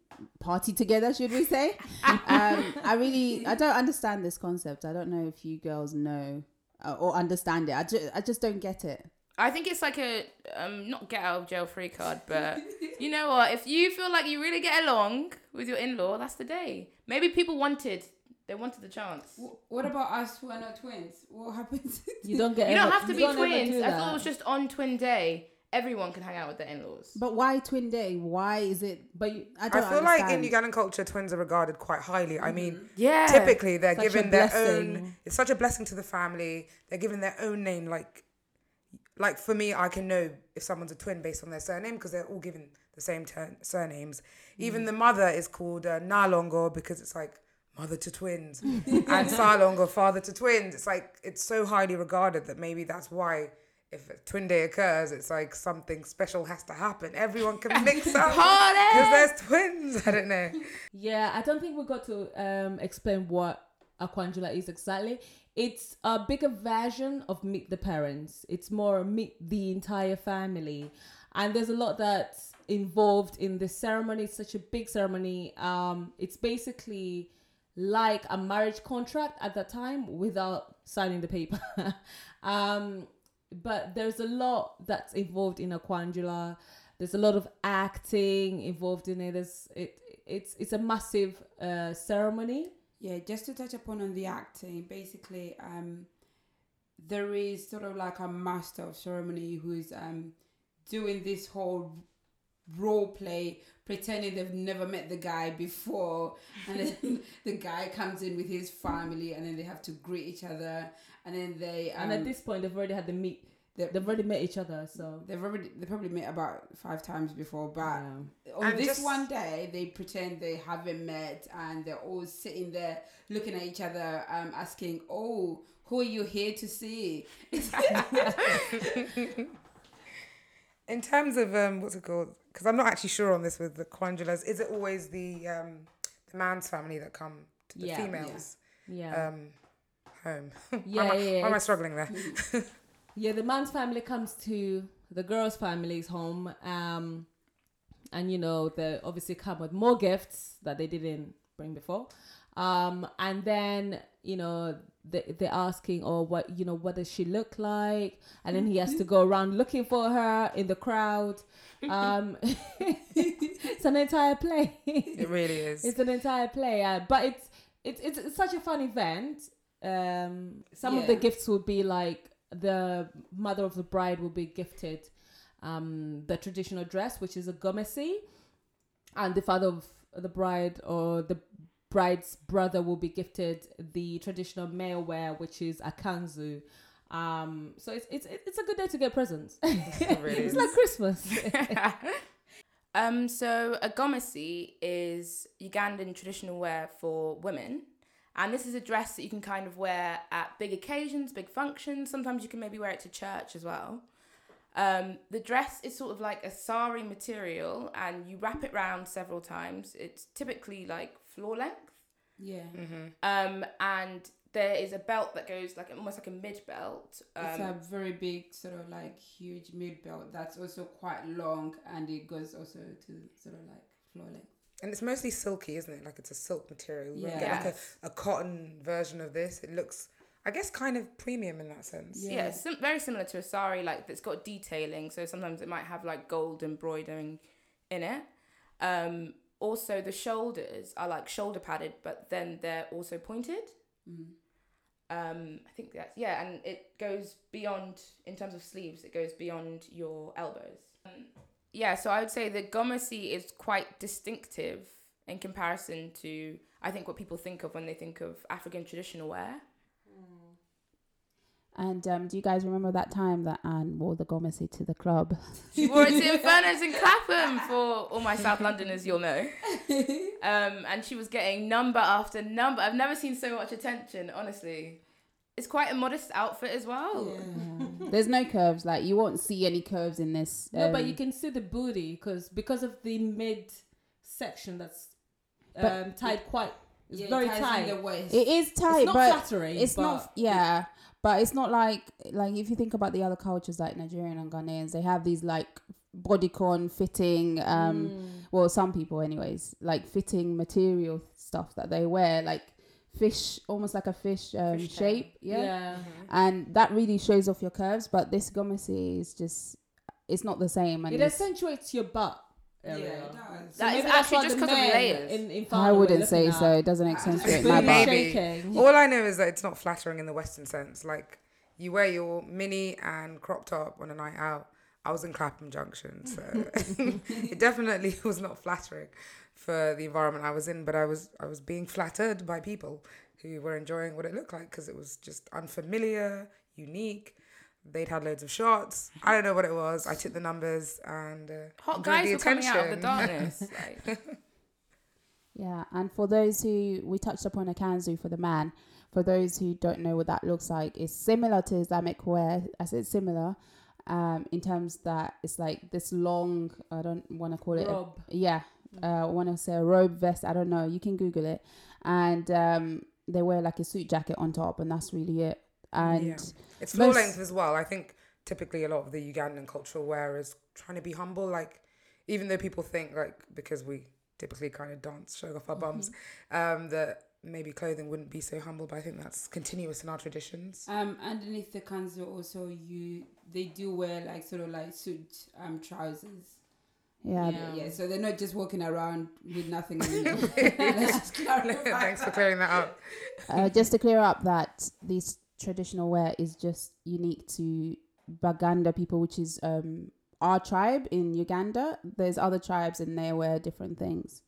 party together. Should we say? [laughs] um, I really, I don't understand this concept. I don't know if you girls know uh, or understand it. I, ju- I just don't get it. I think it's like a um not get out of jail free card, but you know what? If you feel like you really get along with your in law, that's the day. Maybe people wanted they wanted the chance. What about us who are not twins? What happens? [laughs] You don't get. You don't have to be twins. I thought it was just on twin day. Everyone can hang out with their in laws. But why Twin Day? Why is it? But you, I I don't I feel like in. Ugandan culture, twins are regarded quite highly. I mean, Yeah. typically they're Such given their own. It's such a blessing to the family. They're given their own name. Like, like for me, I can know if someone's a twin based on their surname because they're all given the same turn, surnames. Even the mother is called uh, Nalongo because it's like mother to twins, [laughs] and Salongo father to twins. It's like it's so highly regarded that maybe that's why. If a twin day occurs, it's like something special has to happen. Everyone can [laughs] mix up because there's twins. I don't know. [laughs] Yeah, I don't think we got to um, explain what a kwanjula is exactly. It's a bigger version of meet the parents. It's more meet the entire family, and there's a lot that's involved in this ceremony. It's such a big ceremony. Um, it's basically like a marriage contract at that time without signing the paper. [laughs] um, but there's a lot that's involved in a kwanjula. There's a lot of acting involved in it. There's it. It's it's a massive uh, ceremony. Yeah, just to touch upon on the acting, basically, um, there is sort of like a master of ceremony who's um doing this whole role play, pretending they've never met the guy before, and then [laughs] the guy comes in with his family, and then they have to greet each other, and then they um, and at this point, they've already had the meet. they- They've already met each other. So they've already they probably met about five times before, but yeah. on And this just- one day they pretend they haven't met and they're all sitting there looking at each other um asking oh who are you here to see [laughs] [laughs] In terms of um, what's it called? Because I'm not actually sure on this with the kwanjulas. Is it always the um, the man's family that come to the Yeah. females yeah. um, home? [laughs] Yeah, why am I, yeah, yeah, why am I struggling there? [laughs] Yeah, the man's family comes to the girl's family's home, um, and you know they obviously come with more gifts that they didn't bring before, um, and then you know they they're asking, oh, what you know, what does she look like? And then he has to go around looking for her in the crowd. Um, [laughs] it's an entire play. It really is. It's an entire play, uh, but it's, it's it's it's such a fun event. Um, some of the gifts would be like the mother of the bride will be gifted um, the traditional dress, which is a gomesi, and the father of the bride or the bride's brother will be gifted the traditional male wear, which is a kanzu. Um, so it's it's it's a good day to get presents. [laughs] really it's like Christmas. [laughs] um, so a gomesi is Ugandan traditional wear for women. And this is a dress that you can kind of wear at big occasions, big functions. Sometimes you can maybe wear it to church as well. Um, the dress is sort of like a sari material and you wrap it round several times. It's typically like floor length. yeah Um, and there is a belt that goes like almost like a mid belt. it's Um, a very big sort of like huge mid belt that's also quite long and it goes also to sort of like floor length and it's mostly silky, isn't it? Like it's a silk material. You won't get like a, a cotton version of this. It looks, I guess, kind of premium in that sense. yeah, it's sim- very similar to a sari, like it's got detailing. So sometimes it might have like gold embroidering in it. Um, also, the shoulders are like shoulder padded, but then they're also pointed. Mm. Um, I think that's yeah, and it goes beyond in terms of sleeves. It goes beyond your elbows. Um, yeah, so I would say the gomesi is quite distinctive in comparison to I think what people think of when they think of African traditional wear. And um, do you guys remember that time that Anne wore the gomesi to the club? She wore it to [laughs] Inferno's in Clapham for all my South [laughs] Londoners, you'll know. [laughs] Um, and she was getting number after number. I've never seen so much attention, honestly. It's quite a modest outfit as well. There's no curves. Like you won't see any curves in this. No, but um, you can see the booty because because of the mid section that's But- um, tied quite. It's Yeah, very tight. It is tight, it's not but flattering. it's but not. Yeah, but it's not like like if you think about the other cultures like Nigerian and Ghanaians, they have these like bodycon fitting. um Mm. Well, some people, anyways, like fitting material stuff that they wear, like fish, almost like a fish, um, Fish tail. shape. Yeah. yeah. and that really shows off your curves. But this gomesi is just. It's not the same, and It accentuates your butt yeah, area. it does. So That maybe is that's actually just the 'cause of layers. In, in I wouldn't say looking so. It doesn't accentuate Booty my butt. Maybe. All I know is that it's not flattering in the Western sense. Like you wear your mini and crop top on a night out. I was in Clapham Junction, so [laughs] it definitely was not flattering for the environment I was in. But I was I was being flattered by people who were enjoying what it looked like because it was just unfamiliar, unique. They'd had loads of shots. I don't know what it was. I took the numbers and uh, Hot guys the were coming out of the darkness. [laughs] like, [laughs] Yeah, and for those who we touched upon a kanzu for the man, for those who don't know what that looks like, it's similar to Islamic wear. I said similar, um, in terms that it's like this long. I don't want to call it. a- yeah, uh, I want to say a robe vest. I don't know. You can Google it, and um, they wear like a suit jacket on top, and that's really it. And Yeah. It's full Most- length as well. I think typically a lot of the Ugandan cultural wear is trying to be humble. Like, even though people think, like, because we typically kind of dance, showing off our bums, um, that maybe clothing wouldn't be so humble, but I think that's continuous in our traditions. Um, underneath the kanzu also you they do wear like sort of like suit um trousers. yeah, Yeah, yeah. So they're not just walking around with nothing. underneath. [laughs] [laughs] Let's just clarify. [laughs] Thanks for clearing that up. uh, just to clear up that this traditional wear is just unique to Baganda people, which is um, our tribe in Uganda. There's other tribes and they wear different things.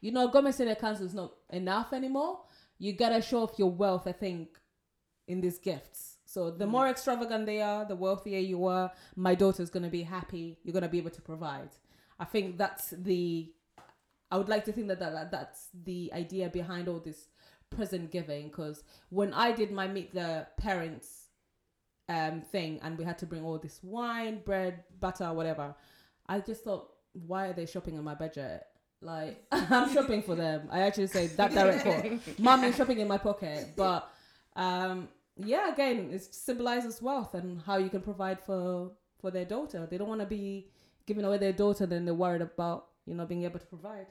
You know, gomesi in a kanzu is not enough anymore. You gotta show off your wealth, I think, in these gifts. So the more extravagant they are, the wealthier you are. My daughter's gonna be happy. You're gonna be able to provide. I think that's the. I would like to think that, that, that that's the idea behind all this present giving. Because when I did my meet the parents um thing, and we had to bring all this wine, bread, butter, whatever, I just thought, why are they shopping in my budget? Like [laughs] I'm shopping for them. I actually say that direct quote. [laughs] Mom is shopping in my pocket. But um yeah, again, it symbolizes wealth and how you can provide for for their daughter. They don't want to be giving away their daughter, then they're worried about you know being able to provide.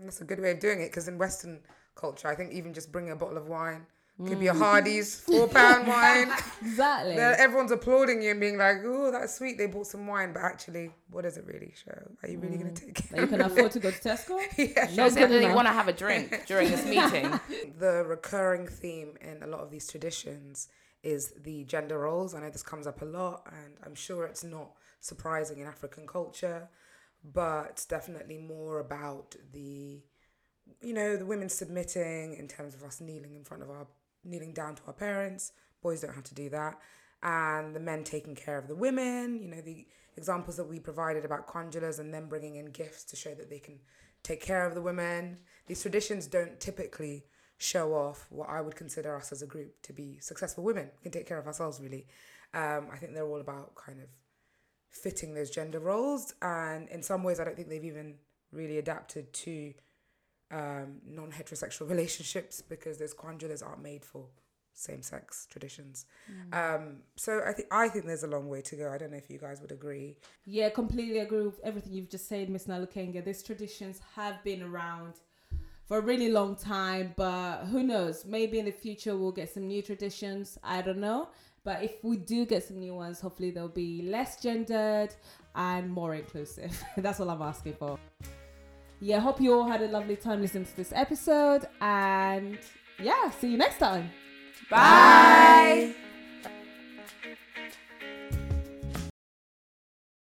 That's a good way of doing it because in Western culture, I think even just bringing a bottle of wine could be a mm. Hardy's [laughs] four pound wine. [laughs] Exactly. Then everyone's applauding you and being like, "Oh, that's sweet." They bought some wine, but actually, what does it really show? Are you really going to mm. take that you can afford to go [laughs] to Tesco. yeah. Not Shows good that they enough. want to have a drink during this meeting. The recurring theme in a lot of these traditions is the gender roles. I know this comes up a lot, and I'm sure it's not surprising in African culture, but definitely more about the, you know, the women submitting in terms of us kneeling in front of our, kneeling down to our parents. Boys don't have to do that. And the men taking care of the women, you know, the examples that we provided about kwanjulas and them bringing in gifts to show that they can take care of the women. These traditions don't typically show off what I would consider us as a group to be successful women. We can take care of ourselves, really. Um, I think they're all about kind of fitting those gender roles. And in some ways, I don't think they've even really adapted to um, non heterosexual [laughs] relationships because those kwanjulas aren't made for same sex traditions. Um, so I think I think there's a long way to go. I don't know if you guys would agree. Yeah, completely agree with everything you've just said, Miss Nalukenga. These traditions have been around for a really long time, but who knows? Maybe in the future we'll get some new traditions. I don't know. But if we do get some new ones, hopefully they'll be less gendered and more inclusive. [laughs] That's all I'm asking for. Yeah, hope you all had a lovely time listening to this episode. And yeah, see you next time. Bye.